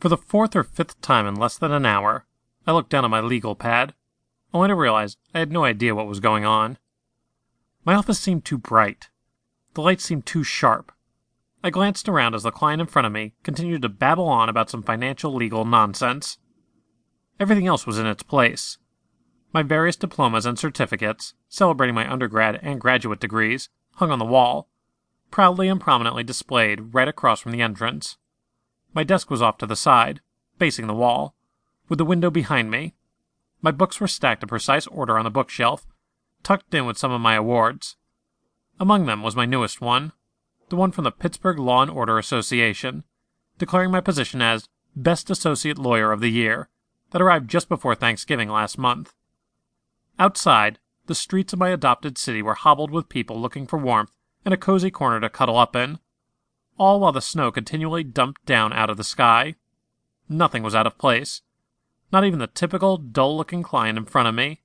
For the fourth or fifth time in less than an hour, I looked down at my legal pad, only to realize I had no idea what was going on. My office seemed too bright. The lights seemed too sharp. I glanced around as the client in front of me continued to babble on about some financial legal nonsense. Everything else was in its place. My various diplomas and certificates, celebrating my undergrad and graduate degrees, hung on the wall, proudly and prominently displayed right across from the entrance. My desk was off to the side, facing the wall, with the window behind me. My books were stacked in precise order on the bookshelf, tucked in with some of my awards. Among them was my newest one, the one from the Pittsburgh Law and Order Association, declaring my position as Best Associate Lawyer of the Year, that arrived just before Thanksgiving last month. Outside, the streets of my adopted city were hobbled with people looking for warmth and a cozy corner to cuddle up in, all while the snow continually dumped down out of the sky. Nothing was out of place. Not even the typical dull looking client in front of me.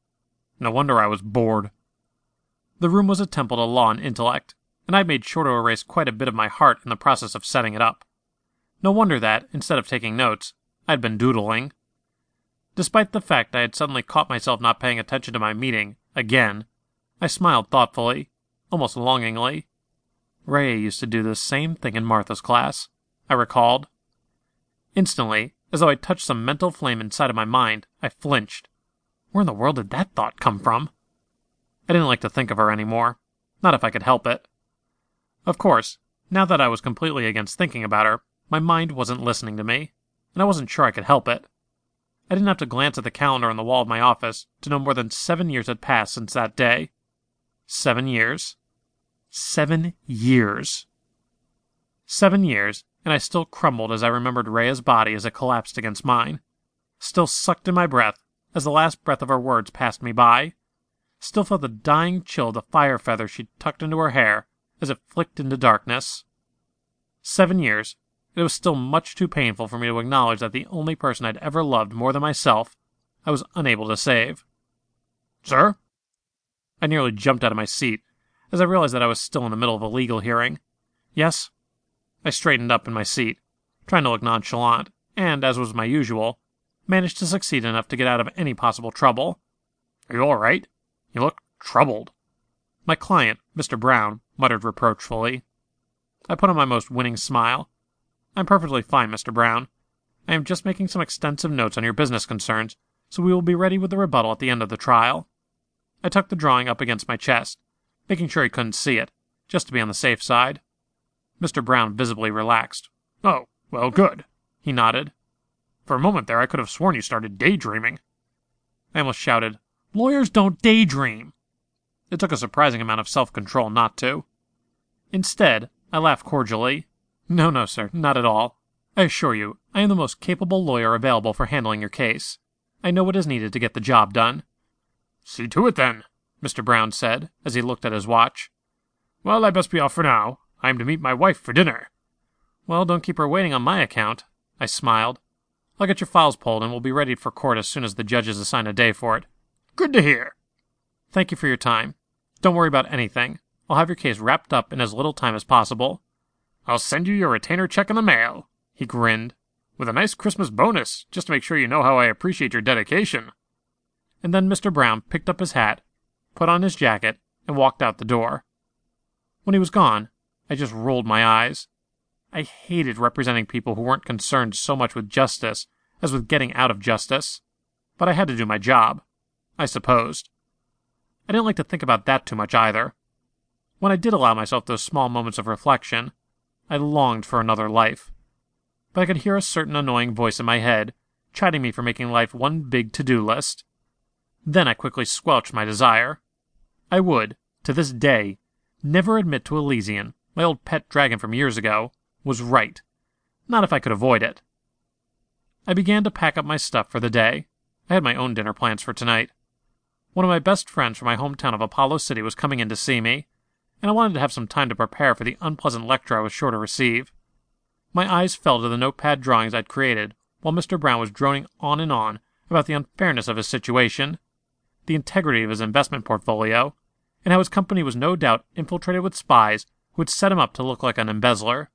No wonder I was bored. The room was a temple to law and intellect, and I'd made sure to erase quite a bit of my heart in the process of setting it up. No wonder that, instead of taking notes, I'd been doodling. Despite the fact I had suddenly caught myself not paying attention to my meeting, again, I smiled thoughtfully, almost longingly. Ray used to do the same thing in Martha's class, I recalled. Instantly, as though I touched some mental flame inside of my mind, I flinched. Where in the world did that thought come from? I didn't like to think of her anymore, not if I could help it. Of course, now that I was completely against thinking about her, my mind wasn't listening to me, and I wasn't sure I could help it. I didn't have to glance at the calendar on the wall of my office to know more than seven years had passed since that day. Seven years. Seven years. Seven years, and I still crumbled as I remembered Rhea's body as it collapsed against mine. Still sucked in my breath as the last breath of her words passed me by. Still felt the dying chill of the fire feather she tucked into her hair as it flicked into darkness. Seven years, and it was still much too painful for me to acknowledge that the only person I'd ever loved more than myself, I was unable to save. Sir? I nearly jumped out of my seat as I realized that I was still in the middle of a legal hearing. Yes? I straightened up in my seat, trying to look nonchalant, and, as was my usual, managed to succeed enough to get out of any possible trouble. Are you all right? You look troubled. My client, Mr. Brown, muttered reproachfully. I put on my most winning smile. I'm perfectly fine, Mr. Brown. I am just making some extensive notes on your business concerns, so we will be ready with the rebuttal at the end of the trial. I tucked the drawing up against my chest, making sure he couldn't see it, just to be on the safe side. Mr. Brown visibly relaxed. Oh, well, good. He nodded. For a moment there, I could have sworn you started daydreaming. I almost shouted, Lawyers don't daydream! It took a surprising amount of self control not to. Instead, I laughed cordially. No, no, sir, not at all. I assure you, I am the most capable lawyer available for handling your case. I know what is needed to get the job done. See to it, then, Mr. Brown said, as he looked at his watch. Well, I best be off for now. I am to meet my wife for dinner. Well, don't keep her waiting on my account. I smiled. I'll get your files pulled and we'll be ready for court as soon as the judges assign a day for it. Good to hear. Thank you for your time. Don't worry about anything. I'll have your case wrapped up in as little time as possible. I'll send you your retainer check in the mail. He grinned. With a nice Christmas bonus, just to make sure you know how I appreciate your dedication. And then Mr. Brown picked up his hat, put on his jacket, and walked out the door. When he was gone, I just rolled my eyes. I hated representing people who weren't concerned so much with justice as with getting out of justice. But I had to do my job. I supposed. I didn't like to think about that too much either. When I did allow myself those small moments of reflection, I longed for another life. But I could hear a certain annoying voice in my head, chiding me for making life one big to do list. Then I quickly squelched my desire. I would, to this day, never admit to Elysian, my old pet dragon from years ago, was right. Not if I could avoid it. I began to pack up my stuff for the day. I had my own dinner plans for tonight. One of my best friends from my hometown of Apollo City was coming in to see me, and I wanted to have some time to prepare for the unpleasant lecture I was sure to receive. My eyes fell to the notepad drawings I'd created while Mr. Brown was droning on and on about the unfairness of his situation, the integrity of his investment portfolio, and how his company was no doubt infiltrated with spies who would set him up to look like an embezzler.